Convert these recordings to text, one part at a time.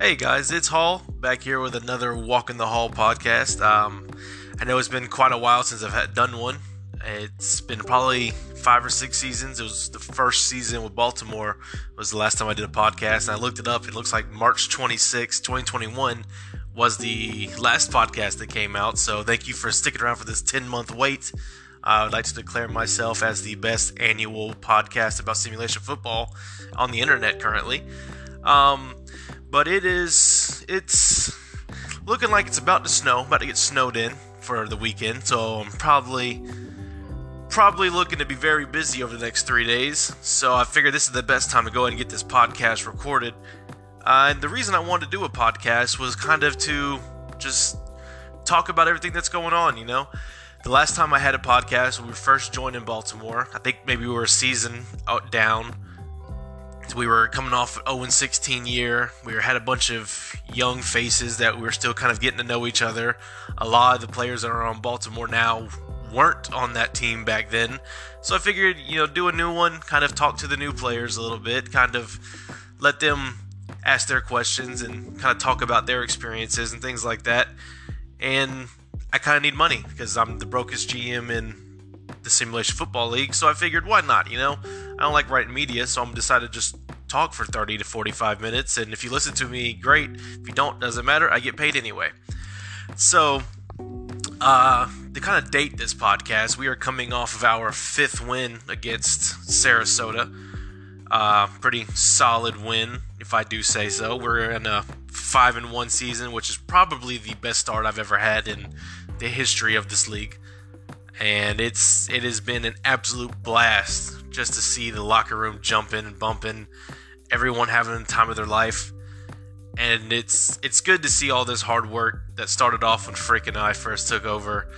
Hey guys, it's Hall back here with another Walk in the Hall podcast. Um, I know it's been quite a while since I've had done one. It's been probably five or six seasons. It was the first season with Baltimore was the last time I did a podcast, and I looked it up. It looks like March 26, 2021 was the last podcast that came out. So thank you for sticking around for this 10 month wait. I would like to declare myself as the best annual podcast about simulation football on the internet currently. Um, but it is it's looking like it's about to snow, about to get snowed in for the weekend. So I'm probably probably looking to be very busy over the next three days. So I figured this is the best time to go ahead and get this podcast recorded. Uh, and the reason I wanted to do a podcast was kind of to just talk about everything that's going on. You know, the last time I had a podcast, when we first joined in Baltimore. I think maybe we were a season out down we were coming off an 0 16 year. We had a bunch of young faces that we were still kind of getting to know each other. A lot of the players that are on Baltimore now weren't on that team back then. So I figured, you know, do a new one, kind of talk to the new players a little bit, kind of let them ask their questions and kind of talk about their experiences and things like that. And I kind of need money because I'm the brokest GM in the Simulation Football League, so I figured why not, you know? I don't like writing media, so I'm decided to just talk for 30 to 45 minutes, and if you listen to me, great. If you don't, doesn't matter. I get paid anyway. So, uh, to kind of date this podcast, we are coming off of our fifth win against Sarasota. Uh, pretty solid win, if I do say so. We're in a five and one season, which is probably the best start I've ever had in the history of this league and it's it has been an absolute blast just to see the locker room jumping and bumping, everyone having the time of their life, and it's it's good to see all this hard work that started off when Frick and I first took over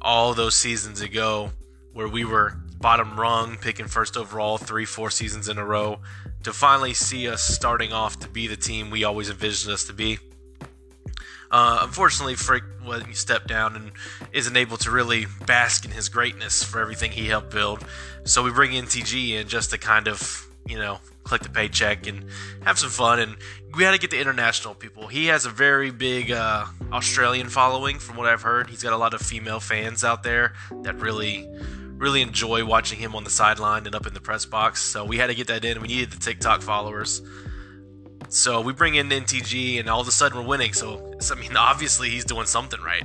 all those seasons ago, where we were bottom rung, picking first overall three, four seasons in a row, to finally see us starting off to be the team we always envisioned us to be. Uh, unfortunately, Frick he stepped down and isn't able to really bask in his greatness for everything he helped build. So we bring NTG in just to kind of, you know, collect the paycheck and have some fun. And we had to get the international people. He has a very big uh, Australian following, from what I've heard. He's got a lot of female fans out there that really, really enjoy watching him on the sideline and up in the press box. So we had to get that in. We needed the TikTok followers. So we bring in NTG, and all of a sudden we're winning. So I mean, obviously he's doing something right.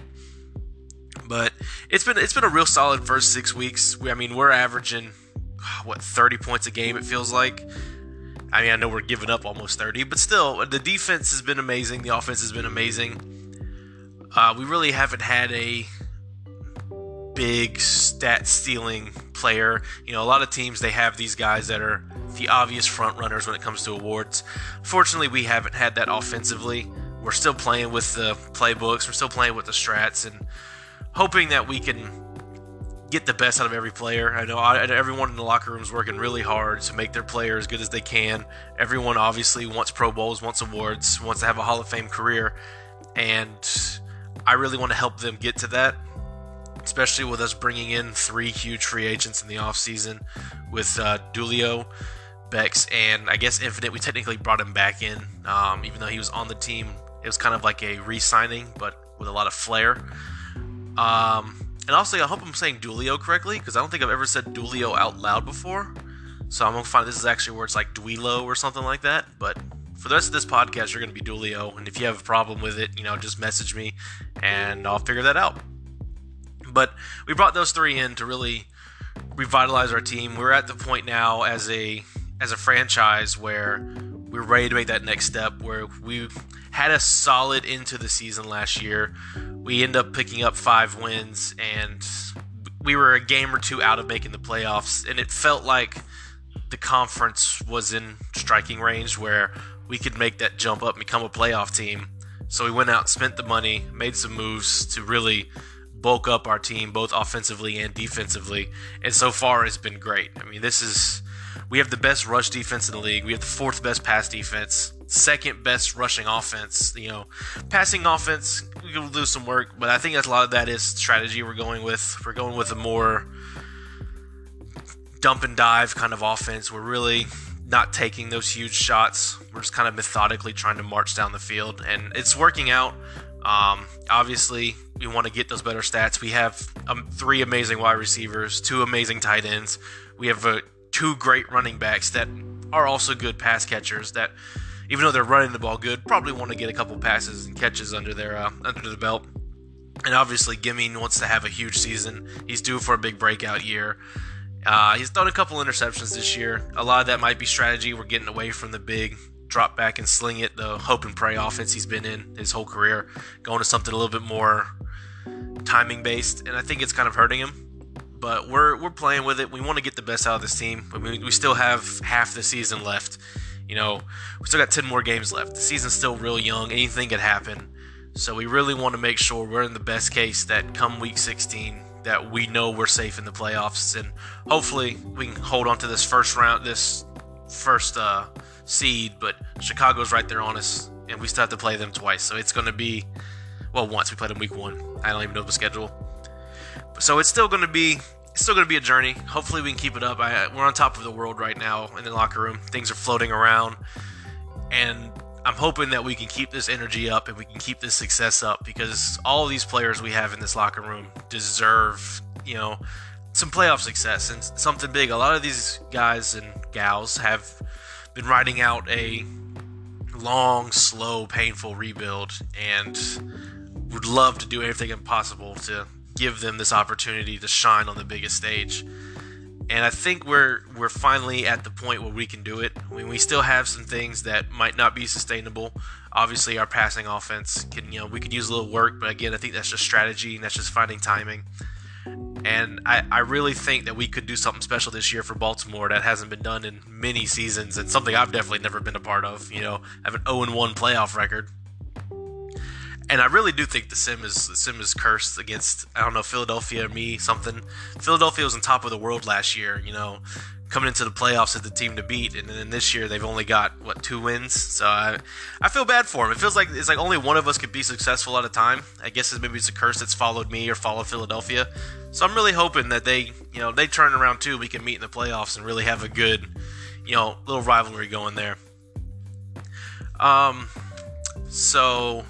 But it's been it's been a real solid first six weeks. We, I mean, we're averaging what 30 points a game. It feels like. I mean, I know we're giving up almost 30, but still, the defense has been amazing. The offense has been amazing. Uh, we really haven't had a big stat stealing player. You know, a lot of teams they have these guys that are the obvious front runners when it comes to awards. Fortunately, we haven't had that offensively. We're still playing with the playbooks, we're still playing with the strats, and hoping that we can get the best out of every player. I know everyone in the locker room is working really hard to make their player as good as they can. Everyone obviously wants Pro Bowls, wants awards, wants to have a Hall of Fame career, and I really want to help them get to that especially with us bringing in three huge free agents in the offseason with uh, Dulio, Bex, and I guess Infinite. We technically brought him back in, um, even though he was on the team. It was kind of like a re-signing, but with a lot of flair. Um, and also, I hope I'm saying Dulio correctly because I don't think I've ever said Dulio out loud before. So I'm gonna find this is actually where it's like Duilo or something like that. But for the rest of this podcast, you're gonna be Dulio, and if you have a problem with it, you know, just message me, and I'll figure that out. But we brought those three in to really revitalize our team. We're at the point now as a as a franchise where we're ready to make that next step. Where we had a solid into the season last year. We end up picking up five wins, and we were a game or two out of making the playoffs, and it felt like the conference was in striking range where we could make that jump up and become a playoff team. So we went out, spent the money, made some moves to really bulk up our team both offensively and defensively, and so far it's been great. I mean, this is we have the best rush defense in the league. We have the fourth best pass defense, second best rushing offense. You know, passing offense we can do some work, but I think that's a lot of that is strategy we're going with. We're going with a more dump and dive kind of offense. We're really not taking those huge shots. We're just kind of methodically trying to march down the field, and it's working out. Um, obviously, we want to get those better stats. We have um, three amazing wide receivers, two amazing tight ends. We have uh, two great running backs that are also good pass catchers. That, even though they're running the ball good, probably want to get a couple passes and catches under their uh, under the belt. And obviously, Gimming wants to have a huge season. He's due for a big breakout year. Uh, he's thrown a couple interceptions this year. A lot of that might be strategy. We're getting away from the big drop back and sling it, the hope and pray offense he's been in his whole career, going to something a little bit more timing based, and I think it's kind of hurting him. But we're we're playing with it. We want to get the best out of this team. I mean, we still have half the season left. You know, we still got 10 more games left. The season's still real young. Anything could happen. So we really want to make sure we're in the best case that come week 16 that we know we're safe in the playoffs, and hopefully we can hold on to this first round, this first uh, seed. But Chicago's right there on us, and we still have to play them twice. So it's going to be, well, once we played them week one. I don't even know the schedule. So it's still going to be. It's still going to be a journey. Hopefully, we can keep it up. I, we're on top of the world right now in the locker room. Things are floating around, and I'm hoping that we can keep this energy up and we can keep this success up because all these players we have in this locker room deserve, you know, some playoff success and something big. A lot of these guys and gals have been riding out a long, slow, painful rebuild and would love to do everything impossible to give them this opportunity to shine on the biggest stage and I think we're we're finally at the point where we can do it. I mean, we still have some things that might not be sustainable. Obviously, our passing offense can you know we could use a little work, but again, I think that's just strategy and that's just finding timing. And I, I really think that we could do something special this year for Baltimore that hasn't been done in many seasons and something I've definitely never been a part of. You know, I have an 0 1 playoff record. And I really do think the sim is the sim is cursed against I don't know Philadelphia or me something. Philadelphia was on top of the world last year, you know, coming into the playoffs as the team to beat, and then this year they've only got what two wins. So I, I feel bad for them. It feels like it's like only one of us could be successful at a time. I guess it's, maybe it's a curse that's followed me or followed Philadelphia. So I'm really hoping that they you know they turn around too. We can meet in the playoffs and really have a good you know little rivalry going there. Um, so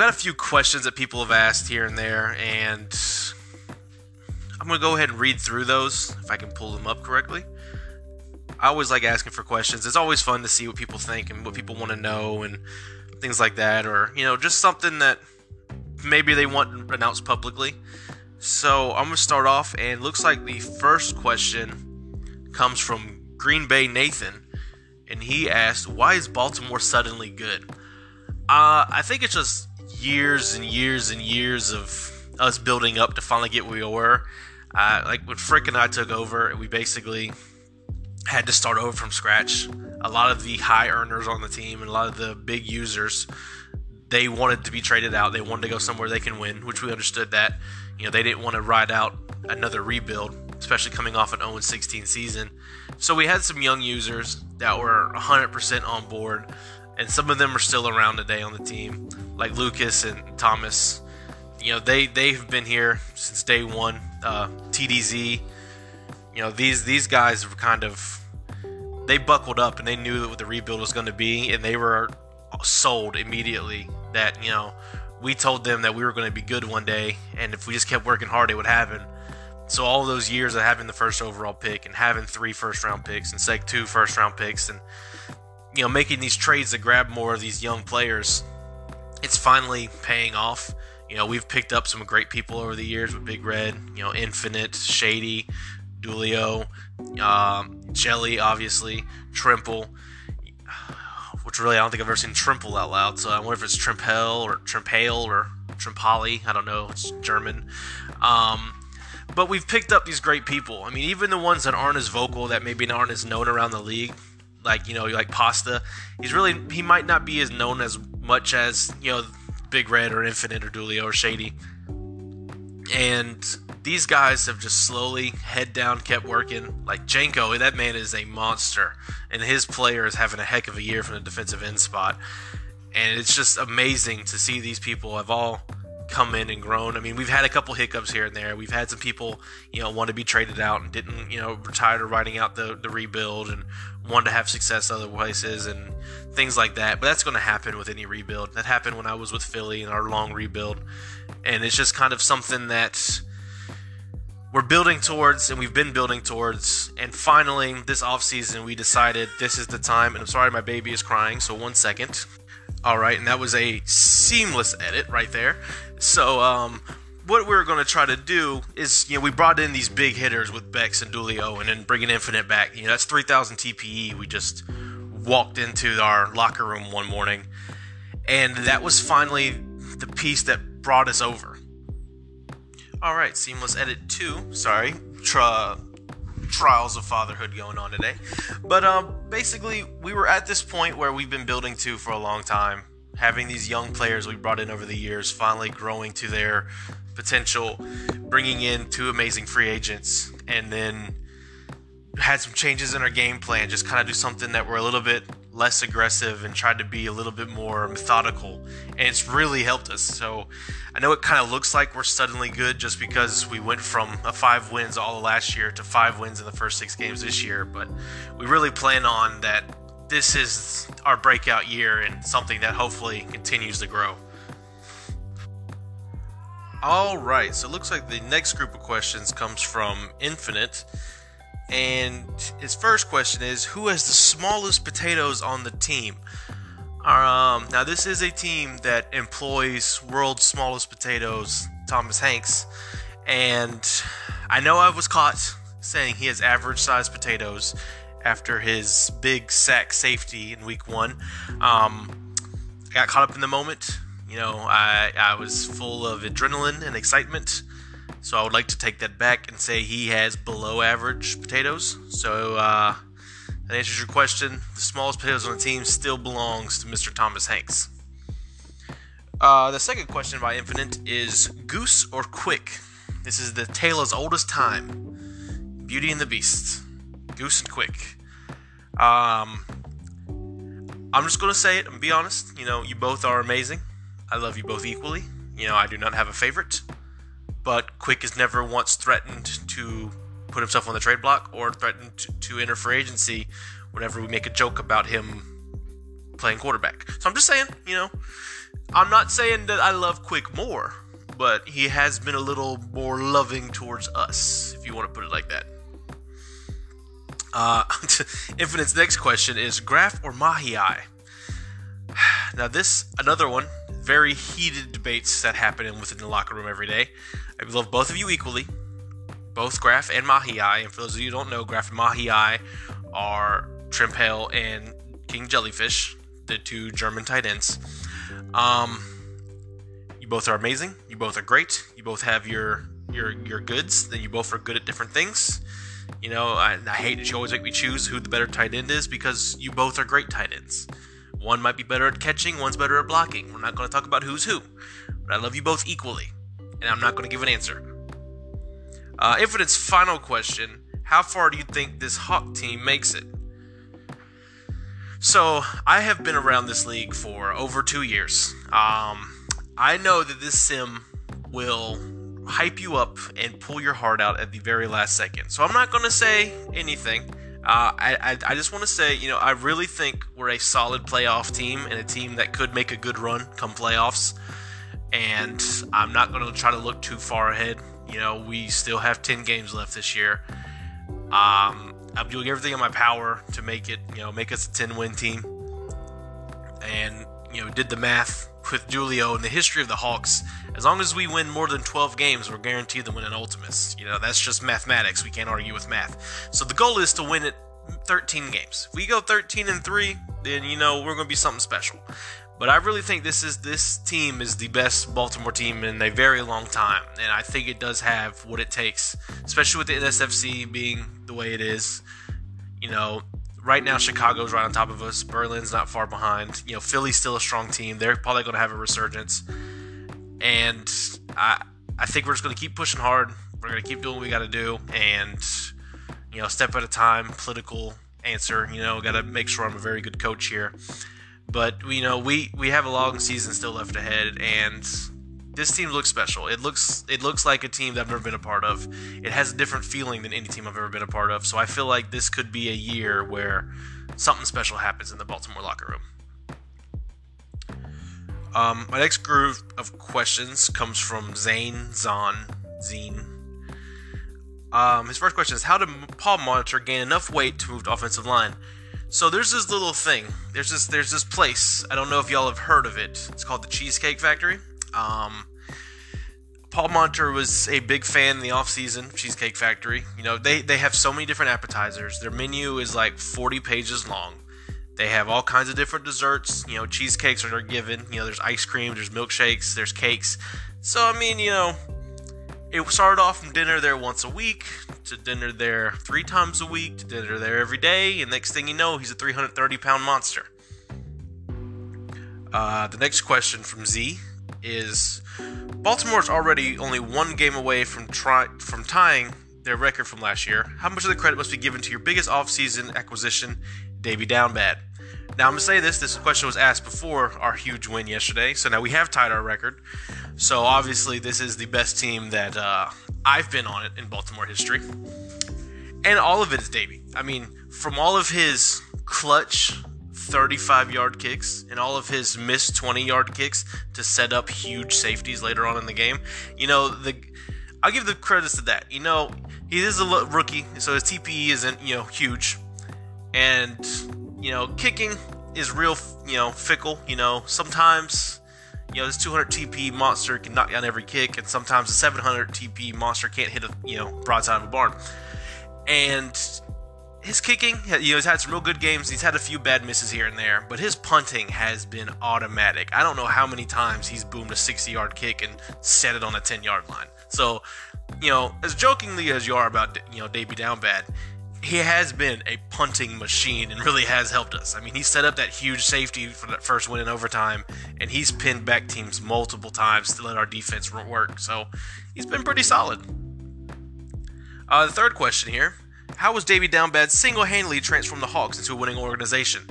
got a few questions that people have asked here and there, and I'm to go ahead and read through those if I can pull them up correctly. I always like asking for questions. It's always fun to see what people think and what people want to know and things like that, or, you know, just something that maybe they want announced publicly. So I'm to start off, and looks like the first question comes from Green Bay Nathan, and he asked, Why is Baltimore suddenly good? Uh, I think it's just years and years and years of us building up to finally get where we were. Like when Frick and I took over, we basically had to start over from scratch. A lot of the high earners on the team and a lot of the big users, they wanted to be traded out. They wanted to go somewhere they can win, which we understood that. You know, they didn't want to ride out another rebuild, especially coming off an 0 16 season. So we had some young users that were 100% on board and some of them are still around today on the team, like Lucas and Thomas. You know, they they've been here since day one. Uh, TDZ, you know, these these guys were kind of they buckled up and they knew what the rebuild was going to be, and they were sold immediately that you know we told them that we were going to be good one day, and if we just kept working hard, it would happen. So all those years of having the first overall pick and having three first round picks and say two first round picks and you know, making these trades to grab more of these young players, it's finally paying off. You know, we've picked up some great people over the years with Big Red, you know, Infinite, Shady, Dulio, um, Jelly, obviously, Trimple, which really I don't think I've ever seen Trimple out loud. So I wonder if it's Trimpel or Trimpale or Trimpali. I don't know. It's German. Um, but we've picked up these great people. I mean, even the ones that aren't as vocal, that maybe aren't as known around the league, like you know like pasta he's really he might not be as known as much as you know big red or infinite or dulio or shady. And these guys have just slowly head down kept working. Like janko that man is a monster. And his player is having a heck of a year from the defensive end spot. And it's just amazing to see these people have all come in and grown. I mean, we've had a couple hiccups here and there. We've had some people, you know, want to be traded out and didn't, you know, retire or writing out the, the rebuild and wanted to have success other places and things like that. But that's going to happen with any rebuild. That happened when I was with Philly in our long rebuild. And it's just kind of something that we're building towards and we've been building towards. And finally, this offseason, we decided this is the time. And I'm sorry, my baby is crying. So, one second. All right, and that was a seamless edit right there. So, um, what we're going to try to do is, you know, we brought in these big hitters with Bex and Dulio, and then bringing Infinite back. You know, that's 3,000 TPE. We just walked into our locker room one morning, and that was finally the piece that brought us over. All right, seamless edit two. Sorry, tra- trials of fatherhood going on today. But um, basically, we were at this point where we've been building to for a long time. Having these young players we brought in over the years finally growing to their potential, bringing in two amazing free agents, and then had some changes in our game plan. Just kind of do something that we're a little bit less aggressive and tried to be a little bit more methodical, and it's really helped us. So I know it kind of looks like we're suddenly good just because we went from a five wins all of last year to five wins in the first six games this year, but we really plan on that. This is our breakout year and something that hopefully continues to grow. All right, so it looks like the next group of questions comes from Infinite. And his first question is Who has the smallest potatoes on the team? Um, now, this is a team that employs world's smallest potatoes, Thomas Hanks. And I know I was caught saying he has average sized potatoes after his big sack safety in week one. Um, I got caught up in the moment. You know, I, I was full of adrenaline and excitement. So I would like to take that back and say he has below average potatoes. So uh, that answers your question. The smallest potatoes on the team still belongs to Mr. Thomas Hanks. Uh, the second question by Infinite is Goose or Quick? This is the tale as old as time. Beauty and the Beast. Goose and Quick. Um, I'm just to say it and be honest. You know, you both are amazing. I love you both equally. You know, I do not have a favorite but Quick has never once threatened to put himself on the trade block or threatened to, to enter free agency whenever we make a joke about him playing quarterback. So I'm just saying, you know, I'm not saying that I love Quick more, but he has been a little more loving towards us, if you want to put it like that. Uh, Infinite's next question is Graf or Mahi? Now, this, another one, very heated debates that happen in within the locker room every day. I love both of you equally, both Graf and Mahii. And for those of you who don't know, Graf and Mahii are Trimpale and King Jellyfish, the two German tight ends. Um, you both are amazing. You both are great. You both have your your your goods. Then you both are good at different things. You know, I, I hate that you always make me choose who the better tight end is because you both are great tight ends. One might be better at catching, one's better at blocking. We're not going to talk about who's who, but I love you both equally and I'm not going to give an answer. Uh, Infinite's final question How far do you think this Hawk team makes it? So, I have been around this league for over two years. Um, I know that this sim will hype you up and pull your heart out at the very last second. So, I'm not going to say anything. Uh, I, I, I, just want to say, you know, I really think we're a solid playoff team and a team that could make a good run come playoffs and I'm not going to try to look too far ahead. You know, we still have 10 games left this year. Um, I'm doing everything in my power to make it, you know, make us a 10 win team. And, you know, did the math with Julio and the history of the Hawks. As long as we win more than 12 games, we're guaranteed to win an Ultimus. You know, that's just mathematics. We can't argue with math. So the goal is to win it 13 games. If we go 13 and 3, then, you know, we're going to be something special. But I really think this is this team is the best Baltimore team in a very long time, and I think it does have what it takes, especially with the NSFC being the way it is. You know, right now Chicago's right on top of us. Berlin's not far behind. You know, Philly's still a strong team. They're probably going to have a resurgence, and I I think we're just going to keep pushing hard. We're going to keep doing what we got to do, and you know, step at a time. Political answer. You know, got to make sure I'm a very good coach here. But you know, we we have a long season still left ahead, and this team looks special. It looks it looks like a team that I've never been a part of. It has a different feeling than any team I've ever been a part of. So I feel like this could be a year where something special happens in the Baltimore locker room. Um, my next group of questions comes from Zane Zahn Zine. Um, his first question is How did Paul Molitor gain enough weight to move to offensive line? So there's this little thing. There's this there's this place. I don't know if y'all have heard of it. It's called the Cheesecake Factory. Um, Paul Molitor was a big fan in the offseason, Cheesecake Factory. You know, they, they have so many different appetizers. Their menu is like 40 pages long. They have all kinds of different desserts. You know, cheesecakes are given. You know, there's ice cream, there's milkshakes, there's cakes. So, I mean, you know, it started off from dinner there once a week to dinner there three times a week to dinner there every day. And next thing you know, he's a 330 pound monster. Uh, the next question from Z is Baltimore's already only one game away from try, from tying their record from last year. How much of the credit must be given to your biggest offseason acquisition, Davy Downbad? Now I'm gonna say this. This question was asked before our huge win yesterday, so now we have tied our record. So obviously this is the best team that uh, I've been on it in Baltimore history, and all of it is Davy. I mean, from all of his clutch 35 yard kicks and all of his missed 20 yard kicks to set up huge safeties later on in the game. You know, the I'll give the credits to that. You know, he is a rookie, so his TPE isn't, you know, huge. And, you know, kicking is real, you know, fickle. You know, sometimes, you know, this 200 TP monster can knock down every kick, and sometimes a 700 TP monster can't hit a, you know, broadside of a barn. And his kicking, you know, he's had some real good games. He's had a few bad misses here and there, but his punting has been automatic. I don't know how many times he's boomed a 60 yard kick and set it on a 10 yard line. So, you know, as jokingly as you are about, you know, Davy Downbad, he has been a punting machine and really has helped us. I mean, he set up that huge safety for that first win in overtime, and he's pinned back teams multiple times to let our defense work. So he's been pretty solid. Uh, the third question here how was Davy Downbad single-handedly transformed the Hawks into a winning organization?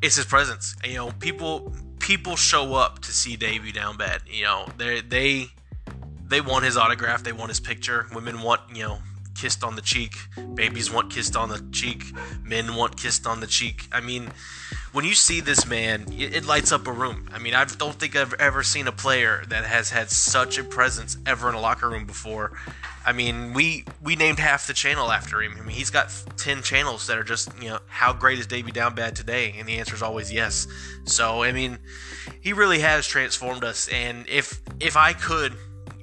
It's his presence. You know, people people show up to see Davy Downbad. You know, they they they want his autograph. They want his picture. Women want you know kissed on the cheek. Babies want kissed on the cheek. Men want kissed on the cheek. I mean, when you see this man, it, lights up a room. I mean, I don't think I've ever seen a player that has had such a presence ever in a locker room before. I mean, we we named half the channel after him. I mean, he's got ten channels that are just you know how great is Davy Downbad today, and the answer is always yes. So I mean, he really has transformed us. And if if I could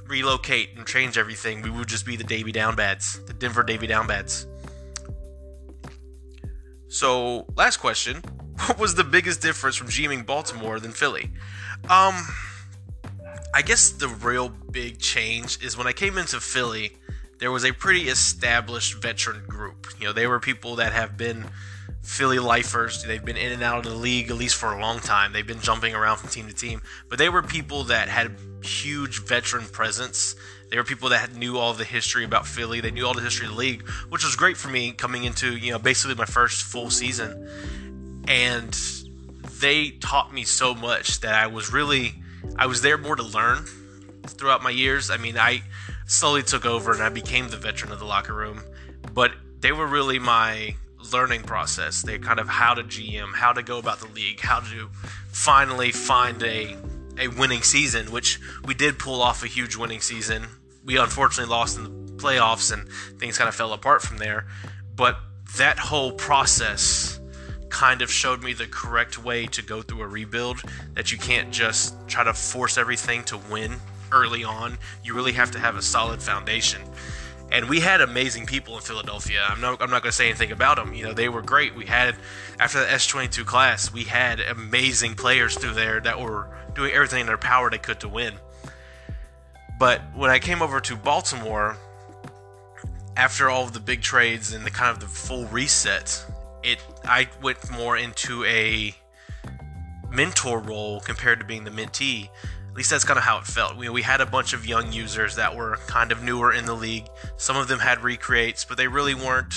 relocate and change everything, we would just be the Davy Downbads, the Denver Davy Downbads. So, last question. What was the biggest difference from GMing Baltimore than Philly? Um, I guess the real big change is when I came into Philly, there was a pretty established veteran group. You know, they were people that have been Philly lifers. They've been in and out of the league at least for a long time. They've been jumping around from team to team, but they were people that had huge veteran presence. They were people that knew all the history about Philly. They knew all the history of the league, which was great for me coming into you know basically my first full season. And they taught me so much that I was really I was there more to learn throughout my years. I mean, I slowly took over and I became the veteran of the locker room, but they were really my learning process. They kind of how to GM, how to go about the league, how to finally find a a winning season, which we did pull off a huge winning season. We unfortunately lost in the playoffs and things kind of fell apart from there. But that whole process kind of showed me the correct way to go through a rebuild that you can't just try to force everything to win early on. You really have to have a solid foundation. And we had amazing people in Philadelphia. I'm not I'm not going to say anything about them. You know, they were great. We had after the S22 class, we had amazing players through there that were doing everything in their power they could to win. But when I came over to Baltimore, after all of the big trades and the kind of the full reset, it I went more into a mentor role compared to being the mentee. At least that's kind of how it felt. We, we had a bunch of young users that were kind of newer in the league. Some of them had recreates, but they really weren't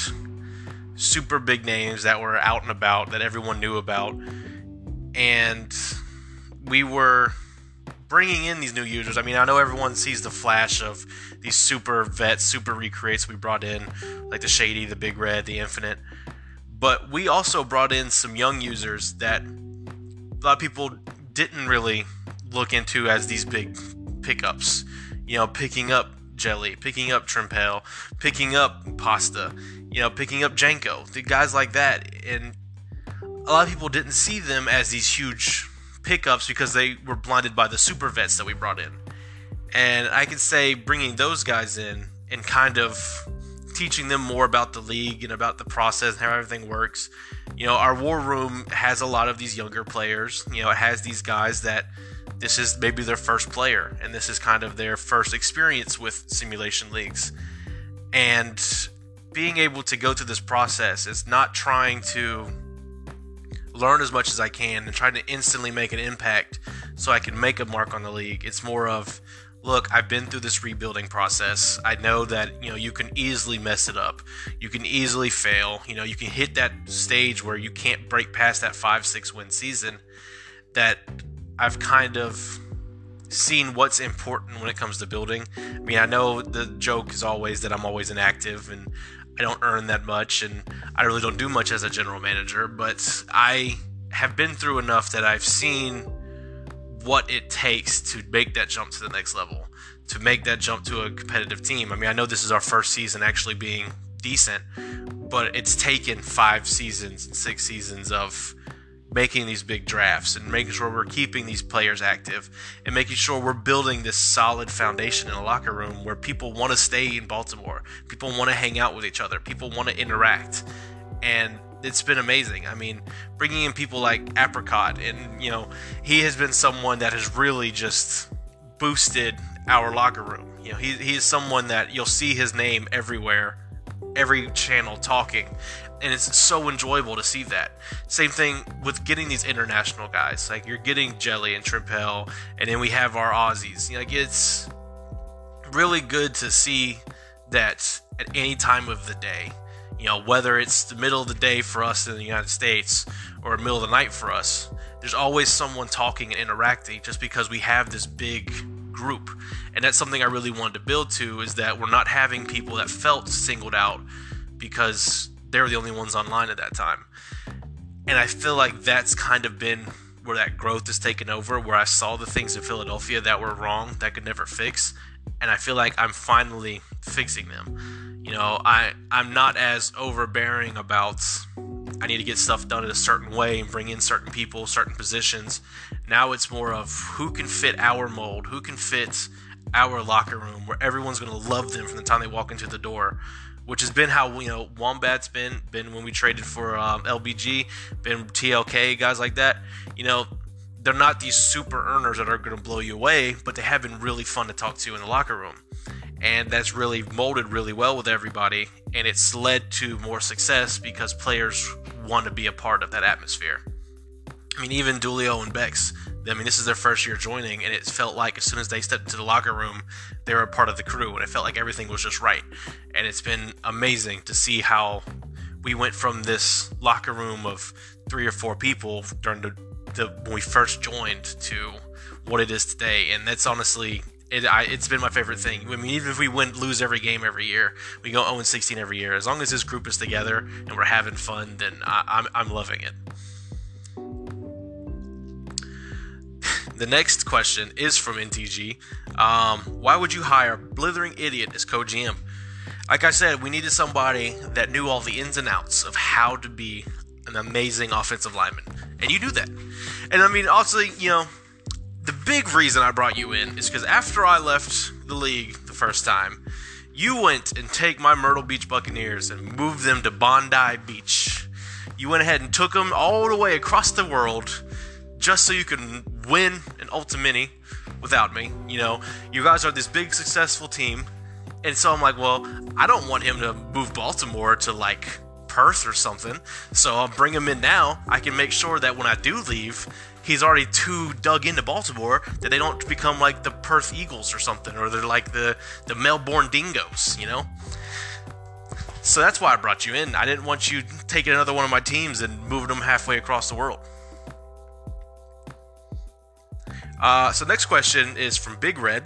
super big names that were out and about that everyone knew about. And we were bringing in these new users. I mean, I know everyone sees the flash of these super vets, super recreates we brought in, like the Shady, the Big Red, the Infinite. But we also brought in some young users that a lot of people didn't really look into as these big pickups. You know, picking up Jelly, picking up Trimpel, picking up Pasta, you know, picking up Janko, the guys like that. And a lot of people didn't see them as these huge pickups because they were blinded by the super vets that we brought in. And I can say bringing those guys in and kind of teaching them more about the league and about the process and how everything works. You know, our war room has a lot of these younger players. You know, it has these guys that this is maybe their first player and this is kind of their first experience with simulation leagues. And being able to go through this process is not trying to learn as much as I can and trying to instantly make an impact so I can make a mark on the league. It's more of look, I've been through this rebuilding process. I know that, you know, you can easily mess it up. You can easily fail. You know, you can hit that stage where you can't break past that 5-6 win season that I've kind of seen what's important when it comes to building. I mean, I know the joke is always that I'm always inactive and I don't earn that much and I really don't do much as a general manager, but I have been through enough that I've seen what it takes to make that jump to the next level, to make that jump to a competitive team. I mean, I know this is our first season actually being decent, but it's taken five seasons and six seasons of making these big drafts and making sure we're keeping these players active and making sure we're building this solid foundation in a locker room where people want to stay in Baltimore, people want to hang out with each other, people want to interact. And it's been amazing. I mean, bringing in people like Apricot, and you know, he has been someone that has really just boosted our locker room. You know, he, he is someone that you'll see his name everywhere, every channel talking, and it's so enjoyable to see that. Same thing with getting these international guys. Like you're getting Jelly and Trimpel, and then we have our Aussies. You know, like it's really good to see that at any time of the day you know, whether it's the middle of the day for us in the United States or middle of the night for us, there's always someone talking and interacting just because we have this big group. And that's something I really wanted to build to is that we're not having people that felt singled out because they were the only ones online at that time. And I feel like that's kind of been where that growth has taken over, where I saw the things in Philadelphia that were wrong that could never fix. And I feel like I'm finally fixing them you know, I I'm not as overbearing about I need to get stuff done in a certain way and bring in certain people, certain positions. Now it's more of who can fit our mold, who can fit our locker room, where everyone's going to love them from the time they walk into the door. Which has been how you know Wombat's been been when we traded for um, LBG, been TLK guys like that. You know, they're not these super earners that are going to blow you away, but they have been really fun to talk to in the locker room and that's really molded really well with everybody and it's led to more success because players want to be a part of that atmosphere. I mean even dulio and bex i mean this is their first year joining and it felt like as soon as they stepped into the locker room they were a part of the crew and it felt like everything was just right. And it's been amazing to see how we went from this locker room of three or four people during the, the when we first joined to what it is today. And that's honestly it, I, it's been my favorite thing. I mean, even if we win, lose every game every year, we go 0 16 every year. As long as this group is together and we're having fun, then I, I'm, I'm loving it. the next question is from NTG. Um, why would you hire Blithering Idiot as co GM? Like I said, we needed somebody that knew all the ins and outs of how to be an amazing offensive lineman. And you do that. And I mean, obviously, you know, the big reason I brought you in is because after I left the league the first time, you went and take my Myrtle Beach Buccaneers and moved them to Bondi Beach. You went ahead and took them all the way across the world just so you could win an Ultimate without me. You know, you guys are this big successful team. And so I'm like, well, I don't want him to move Baltimore to like Perth or something. So I'll bring him in now. I can make sure that when I do leave, he's already too dug into Baltimore that they don't become like the Perth Eagles or something, or they're like the the Melbourne Dingoes, you know. So that's why I brought you in. I didn't want you taking another one of my teams and moving them halfway across the world. Uh, so next question is from Big Red.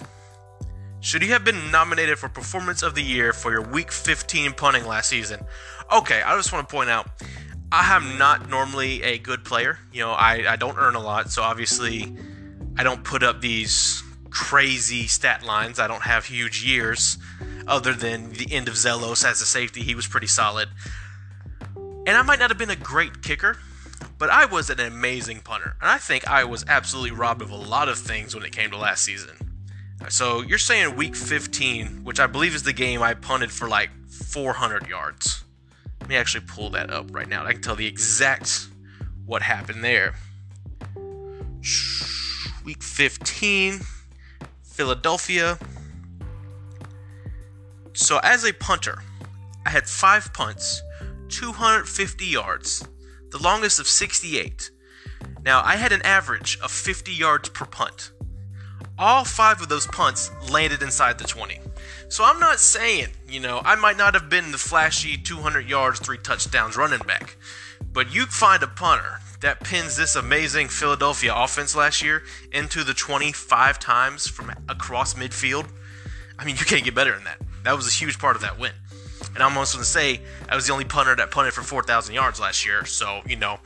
Should you have been nominated for Performance of the Year for your Week 15 punting last season? Okay, I just want to point out, I am not normally a good player. You know, I, I don't earn a lot, so obviously I don't put up these crazy stat lines. I don't have huge years, other than the end of Zelos as a safety. He was pretty solid. And I might not have been a great kicker, but I was an amazing punter. And I think I was absolutely robbed of a lot of things when it came to last season. So you're saying week 15, which I believe is the game I punted for like 400 yards. Let me actually pull that up right now. I can tell the exact what happened there. Week 15, Philadelphia. So as a punter, I had five punts 250 yards, the longest of 68. Now, I had an average of 50 yards per punt. All five of those punts landed inside the 20. So I'm not saying, you know, I might not have been the flashy 200 yards, three touchdowns running back, but you find a punter that pins this amazing Philadelphia offense last year into the 25 times from across midfield. I mean, you can't get better than that. That was a huge part of that win. And I'm almost going to say I was the only punter that punted for 4,000 yards last year. So, you know,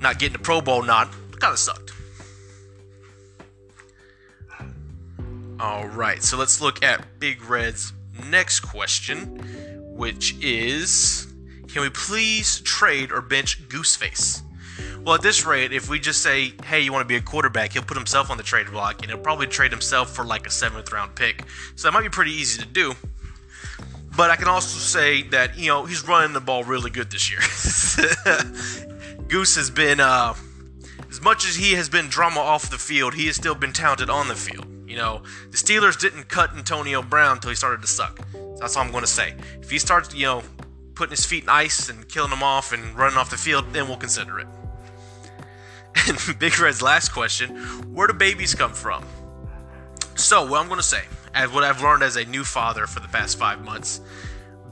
not getting a Pro Bowl nod kind of sucked. All right, so let's look at Big Red's next question, which is Can we please trade or bench Gooseface? Well, at this rate, if we just say, hey, you want to be a quarterback, he'll put himself on the trade block and he'll probably trade himself for like a seventh round pick. So that might be pretty easy to do. But I can also say that you know he's running the ball really good this year. Goose has been, uh, as much as he has been drama off the field, he has still been talented on the field. You know, the Steelers didn't cut Antonio Brown until he started to suck. That's all I'm going to say. If he starts, you know, putting his feet in ice and killing them off and running off the field, then we'll consider it. And Big Red's last question: Where do babies come from? So, what I'm going to say as what I've learned as a new father for the past five months.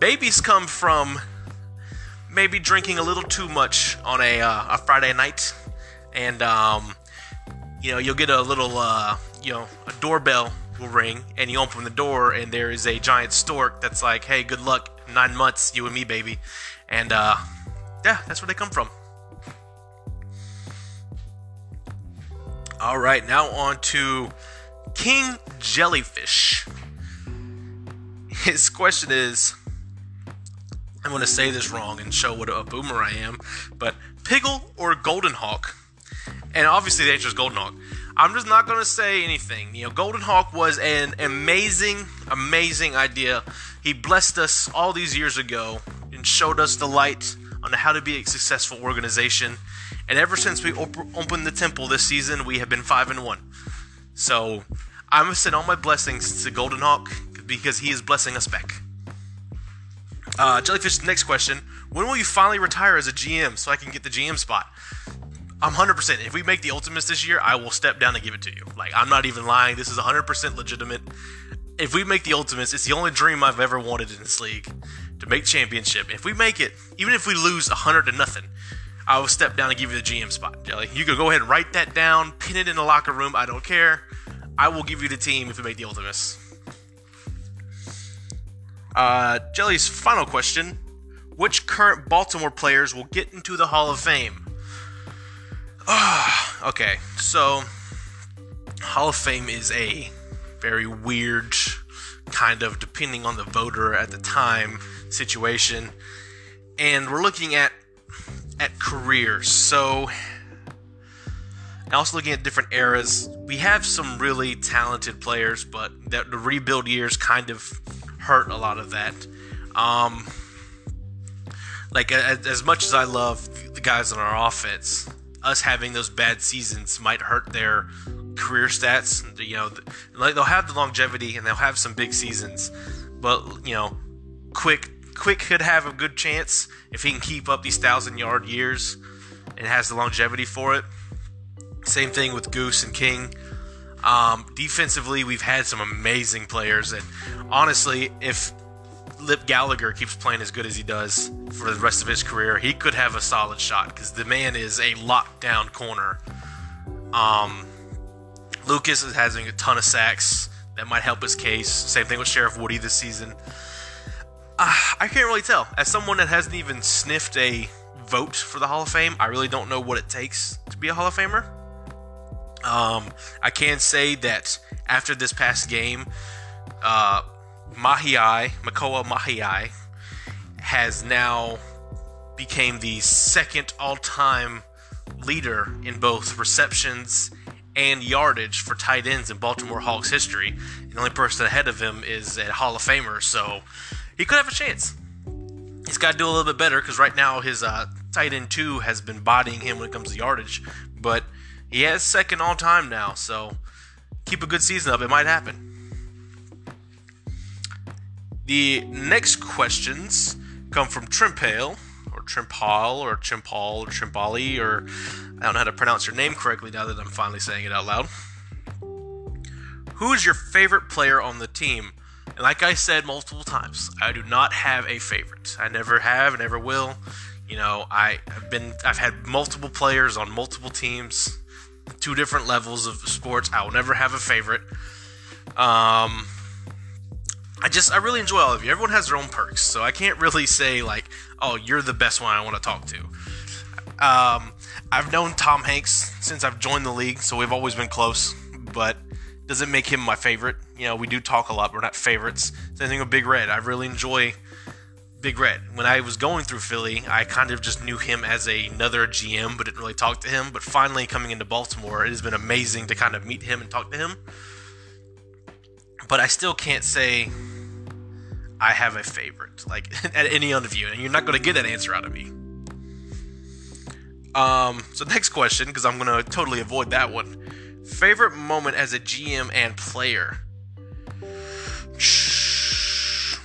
Babies come from maybe drinking a little too much on a, uh, a Friday night, and um, you know you'll get a little uh, you know a doorbell will ring, and you open the door, and there is a giant stork that's like, "Hey, good luck, nine months, you and me, baby," and uh, yeah, that's where they come from. All right, now on to King Jellyfish. His question is I'm going to say this wrong and show what a boomer I am, but Piggle or Golden Hawk? And obviously the answer is Golden Hawk. I'm just not going to say anything. You know, Golden Hawk was an amazing, amazing idea. He blessed us all these years ago and showed us the light on how to be a successful organization. And ever since we op- opened the temple this season, we have been 5 and 1. So I'm going to send all my blessings to Golden Hawk because he is blessing us back. Uh, Jellyfish, next question. When will you finally retire as a GM so I can get the GM spot? I'm 100%. If we make the Ultimates this year, I will step down and give it to you. Like, I'm not even lying. This is 100% legitimate. If we make the Ultimates, it's the only dream I've ever wanted in this league to make championship. If we make it, even if we lose 100 to nothing, I will step down and give you the GM spot. Jelly, you can go ahead and write that down, pin it in the locker room. I don't care. I will give you the team if we make the Ultimates. Uh, Jelly's final question Which current Baltimore players will get into the Hall of Fame? Okay, so Hall of Fame is a very weird kind of depending on the voter at the time situation. And we're looking at at careers so also looking at different eras, we have some really talented players, but the, the rebuild years kind of hurt a lot of that. Um, like as, as much as I love the guys on our offense, us having those bad seasons might hurt their career stats. You know, like they'll have the longevity and they'll have some big seasons, but you know, quick quick could have a good chance if he can keep up these thousand yard years and has the longevity for it. Same thing with Goose and King. Um, defensively, we've had some amazing players, and honestly, if Lip Gallagher keeps playing as good as he does for the rest of his career, he could have a solid shot because the man is a lockdown corner. Um, Lucas is having a ton of sacks. That might help his case. Same thing with Sheriff Woody this season. Uh, I can't really tell. As someone that hasn't even sniffed a vote for the Hall of Fame, I really don't know what it takes to be a Hall of Famer. Um, I can say that after this past game, uh, Mahiai, Makoa Mahiai, has now became the second all-time leader in both receptions and yardage for tight ends in Baltimore Hawks history. The only person ahead of him is a Hall of Famer, so he could have a chance. He's got to do a little bit better because right now his uh, tight end two has been bodying him when it comes to yardage, but he has second all time now, so keep a good season up. It might happen. The next questions come from Trimpale, or Trimpal, or Chimpal, or Trimpali, or I don't know how to pronounce your name correctly now that I'm finally saying it out loud. Who is your favorite player on the team? And like I said multiple times, I do not have a favorite. I never have, and never will. You know, I, have been, I've had multiple players on multiple teams, two different levels of sports. I will never have a favorite. Um, I just, I really enjoy all of you. Everyone has their own perks, so I can't really say like, oh, you're the best one I want to talk to. Um, I've known Tom Hanks since I've joined the league, so we've always been close. But doesn't make him my favorite. You know, we do talk a lot, but we're not favorites. Same thing with Big Red. I really enjoy Big Red. When I was going through Philly, I kind of just knew him as a, another GM, but didn't really talk to him. But finally, coming into Baltimore, it has been amazing to kind of meet him and talk to him. But I still can't say I have a favorite, like at any of you, and you're not going to get that answer out of me. Um, so next question, because I'm going to totally avoid that one. Favorite moment as a GM and player?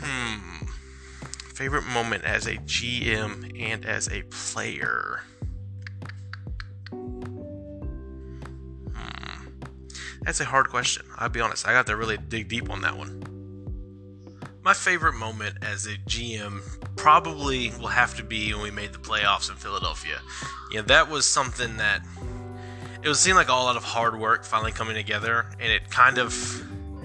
Hmm. Favorite moment as a GM and as a player? That's a hard question. I'll be honest. I got to really dig deep on that one. My favorite moment as a GM probably will have to be when we made the playoffs in Philadelphia. Yeah, that was something that it was seemed like a lot of hard work finally coming together, and it kind of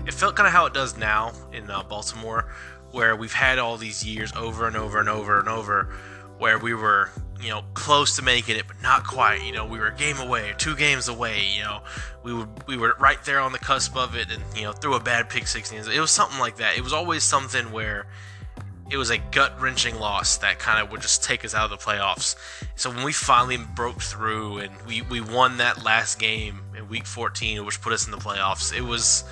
it felt kind of how it does now in uh, Baltimore, where we've had all these years over and over and over and over, where we were you know close to making it, but not quite. You know, we were a game away, two games away. You know, we were we were right there on the cusp of it, and you know threw a bad pick six. It was something like that. It was always something where it was a gut wrenching loss that kind of would just take us out of the playoffs. So when we finally broke through and we, we won that last game in week 14, which put us in the playoffs, it was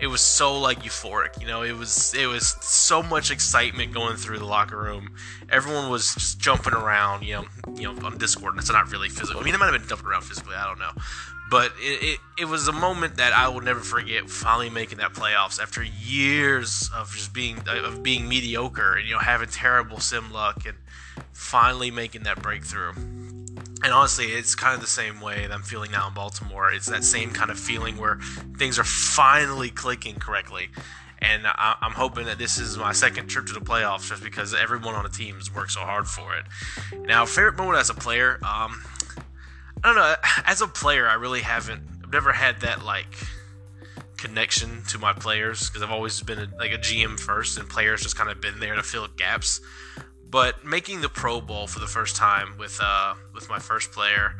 it was so like euphoric. You know, it was it was so much excitement going through the locker room. Everyone was just jumping around. You know, you know on Discord. And it's not really physical. I mean, it might have been jumping around physically. I don't know, but it, it, it was a moment that I will never forget. Finally making that playoffs after years of just being of being mediocre and you know having terrible sim luck and finally making that breakthrough. And honestly, it's kind of the same way that I'm feeling now in Baltimore. It's that same kind of feeling where things are finally clicking correctly. And I, am hoping that this is my second trip to the playoffs just because everyone on the team has worked so hard for it. Now, favorite moment as a player, um, I don't know. As a player, I really haven't. I've never had that like connection to my players because I've always been a, like a GM first, and players just kind of been there to fill gaps. But making the Pro Bowl for the first time with uh, with my first player,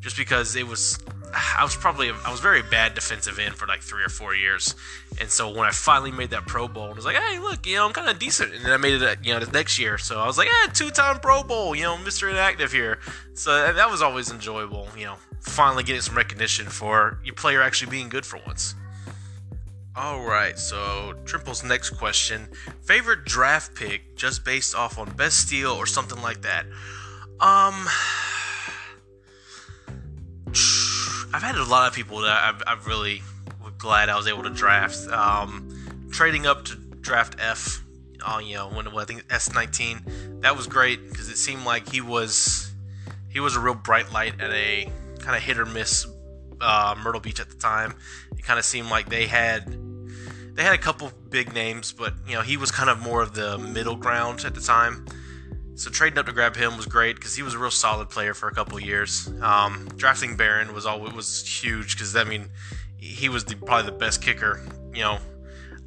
just because it was, I was probably I was very bad defensive end for like three or four years, and so when I finally made that Pro Bowl, I was like, hey, look, you know, I'm kind of decent, and then I made it, you know, the next year, so I was like, yeah, two time Pro Bowl, you know, Mr. Inactive here, so that was always enjoyable, you know, finally getting some recognition for your player actually being good for once. All right, so Trimple's next question: favorite draft pick, just based off on best steal or something like that. Um, I've had a lot of people that I've, I've really glad I was able to draft. Um, trading up to draft F, uh, you know, when I think S nineteen, that was great because it seemed like he was he was a real bright light at a kind of hit or miss uh, Myrtle Beach at the time. It kind of seemed like they had they had a couple big names, but you know he was kind of more of the middle ground at the time. So trading up to grab him was great because he was a real solid player for a couple years. Um, drafting Barron was always was huge because I mean he was the, probably the best kicker, you know,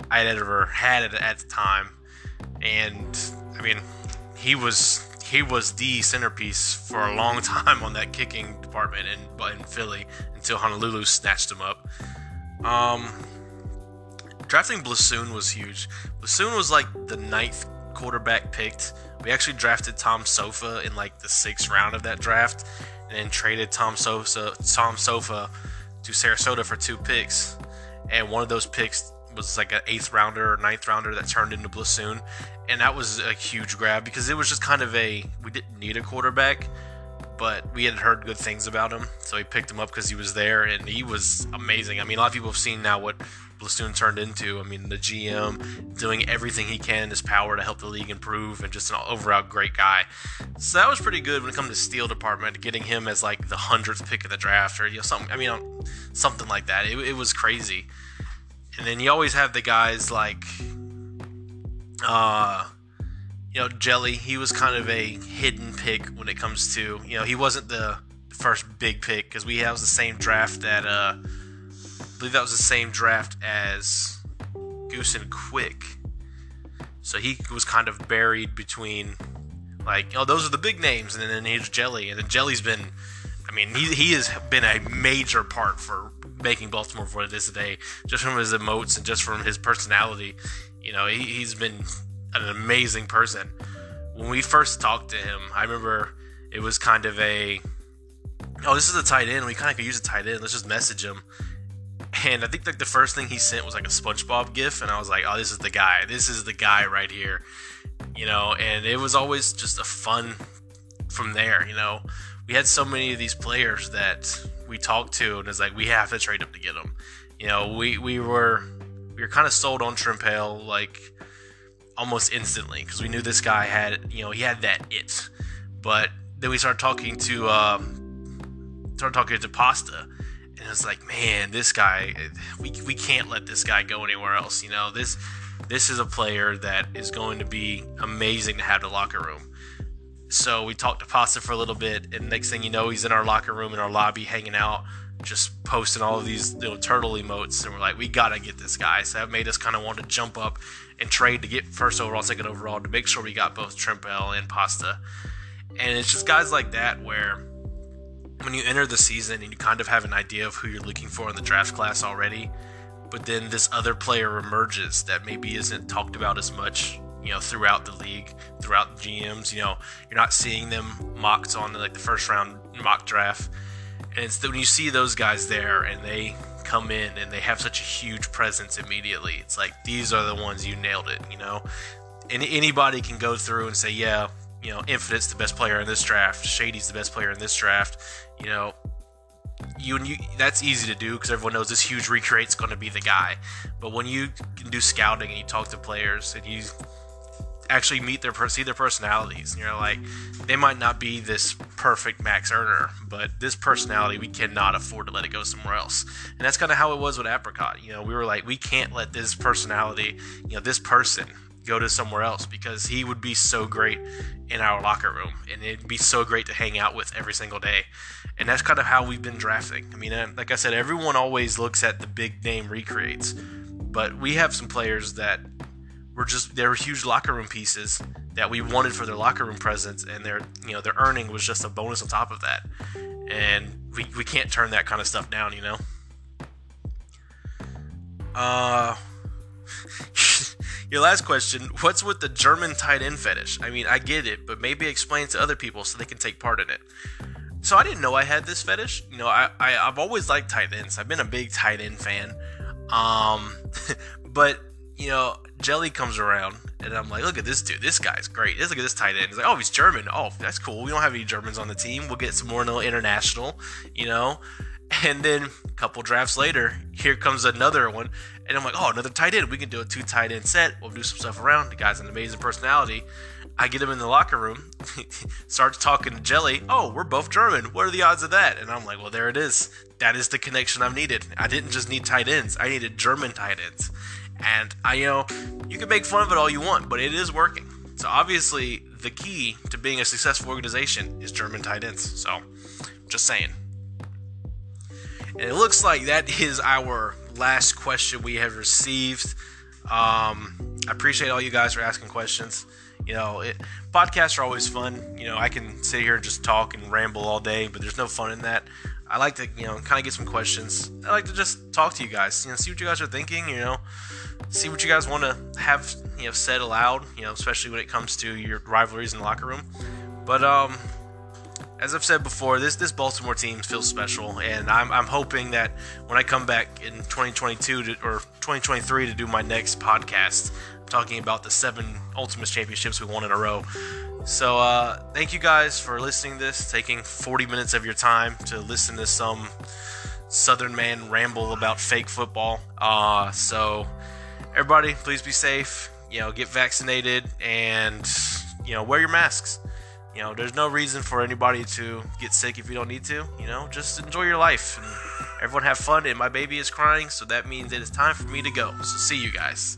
I had ever had it at the time. And I mean, he was he was the centerpiece for a long time on that kicking department in, in Philly until Honolulu snatched him up. Um, drafting Blasoon was huge. Blasoon was like the ninth quarterback picked. We actually drafted Tom Sofa in like the sixth round of that draft, and then traded Tom Sofa Tom Sofa to Sarasota for two picks. And one of those picks was like an eighth rounder or ninth rounder that turned into Blasoon, and that was a huge grab because it was just kind of a we didn't need a quarterback, but we had heard good things about him, so we picked him up because he was there and he was amazing. I mean, a lot of people have seen now what Blasoon turned into. I mean, the GM doing everything he can in his power to help the league improve, and just an overall great guy. So that was pretty good when it comes to steal department, getting him as like the hundredth pick of the draft, or you know something. I mean, something like that. It, it was crazy. And then you always have the guys like, uh, you know, Jelly. He was kind of a hidden pick when it comes to, you know, he wasn't the first big pick because we have the same draft that, uh, believe that was the same draft as Goose and Quick. So he was kind of buried between, like, oh, those are the big names, and then here's Jelly, and then Jelly's been, I mean, he, he has been a major part for making Baltimore what it is today, just from his emotes and just from his personality. You know, he, he's been an amazing person. When we first talked to him, I remember it was kind of a, oh, this is a tight end. We kind of could use a tight end. Let's just message him. And I think like the first thing he sent was like a SpongeBob gif, and I was like, oh, this is the guy. This is the guy right here. You know, and it was always just a fun from there. You know, we had so many of these players that we talked to, and it's like we have to trade up to get them. You know, we we were we were kind of sold on Trimpale like almost instantly because we knew this guy had you know he had that it, but then we started talking to um, started talking to Pasta, and it's like man, this guy we we can't let this guy go anywhere else. You know this this is a player that is going to be amazing to have the locker room. So we talked to Pasta for a little bit, and next thing you know, he's in our locker room in our lobby hanging out, just posting all of these know, turtle emotes. And we're like, we gotta get this guy. So that made us kind of want to jump up and trade to get first overall, second overall to make sure we got both Trimpel and Pasta. And it's just guys like that where when you enter the season and you kind of have an idea of who you're looking for in the draft class already, but then this other player emerges that maybe isn't talked about as much you know throughout the league, throughout the GMs. You know, you're not seeing them mocked on the, like the first round mock draft, and it's when you see those guys there and they come in and they have such a huge presence immediately. It's like these are the ones you nailed it. You know, and anybody can go through and say, yeah, you know, Infinite's the best player in this draft, Shady's the best player in this draft. You know, you you that's easy to do because everyone knows this huge recreate's going to be the guy but when you do scouting and you talk to players and you actually meet their see their personalities. And you're like, they might not be this perfect Max earner, but this personality we cannot afford to let it go somewhere else. And that's kind of how it was with Apricot. You know, we were like, we can't let this personality, you know, this person go to somewhere else because he would be so great in our locker room and it'd be so great to hang out with every single day. And that's kind of how we've been drafting. I mean, like I said, everyone always looks at the big name recreates, but we have some players that were just they were huge locker room pieces that we wanted for their locker room presence, and their you know their earning was just a bonus on top of that, and we we can't turn that kind of stuff down, you know. Uh, your last question: What's with the German tight end fetish? I mean, I get it, but maybe explain to other people so they can take part in it. So I didn't know I had this fetish. You know, I, I I've always liked tight ends. I've been a big tight end fan. Um, but you know, Jelly comes around, and I'm like, look at this dude. This guy's great. Look at this tight end. He's like, oh, he's German. Oh, that's cool. We don't have any Germans on the team. We'll get some more international, you know. And then a couple drafts later, here comes another one, and I'm like, oh, another tight end. We can do a two tight end set. We'll do some stuff around. The guy's an amazing personality. I get him in the locker room, starts talking to Jelly. Oh, we're both German. What are the odds of that? And I'm like, well, there it is. That is the connection I've needed. I didn't just need tight ends. I needed German tight ends. And I, you know, you can make fun of it all you want, but it is working. So obviously, the key to being a successful organization is German tight ends. So, just saying. And it looks like that is our last question we have received. Um, I appreciate all you guys for asking questions. You know, it, podcasts are always fun. You know, I can sit here and just talk and ramble all day, but there's no fun in that. I like to, you know, kind of get some questions. I like to just talk to you guys, you know, see what you guys are thinking, you know, see what you guys want to have, you know, said aloud, you know, especially when it comes to your rivalries in the locker room. But um, as I've said before, this this Baltimore team feels special, and I'm, I'm hoping that when I come back in 2022 to, or 2023 to do my next podcast, I'm talking about the seven Ultimus Championships we won in a row. So uh, thank you guys for listening to this, taking 40 minutes of your time to listen to some Southern man ramble about fake football. Uh, so everybody, please be safe. You know, get vaccinated and you know wear your masks. You know, there's no reason for anybody to get sick if you don't need to. You know, just enjoy your life and everyone have fun. And my baby is crying, so that means it is time for me to go. So see you guys.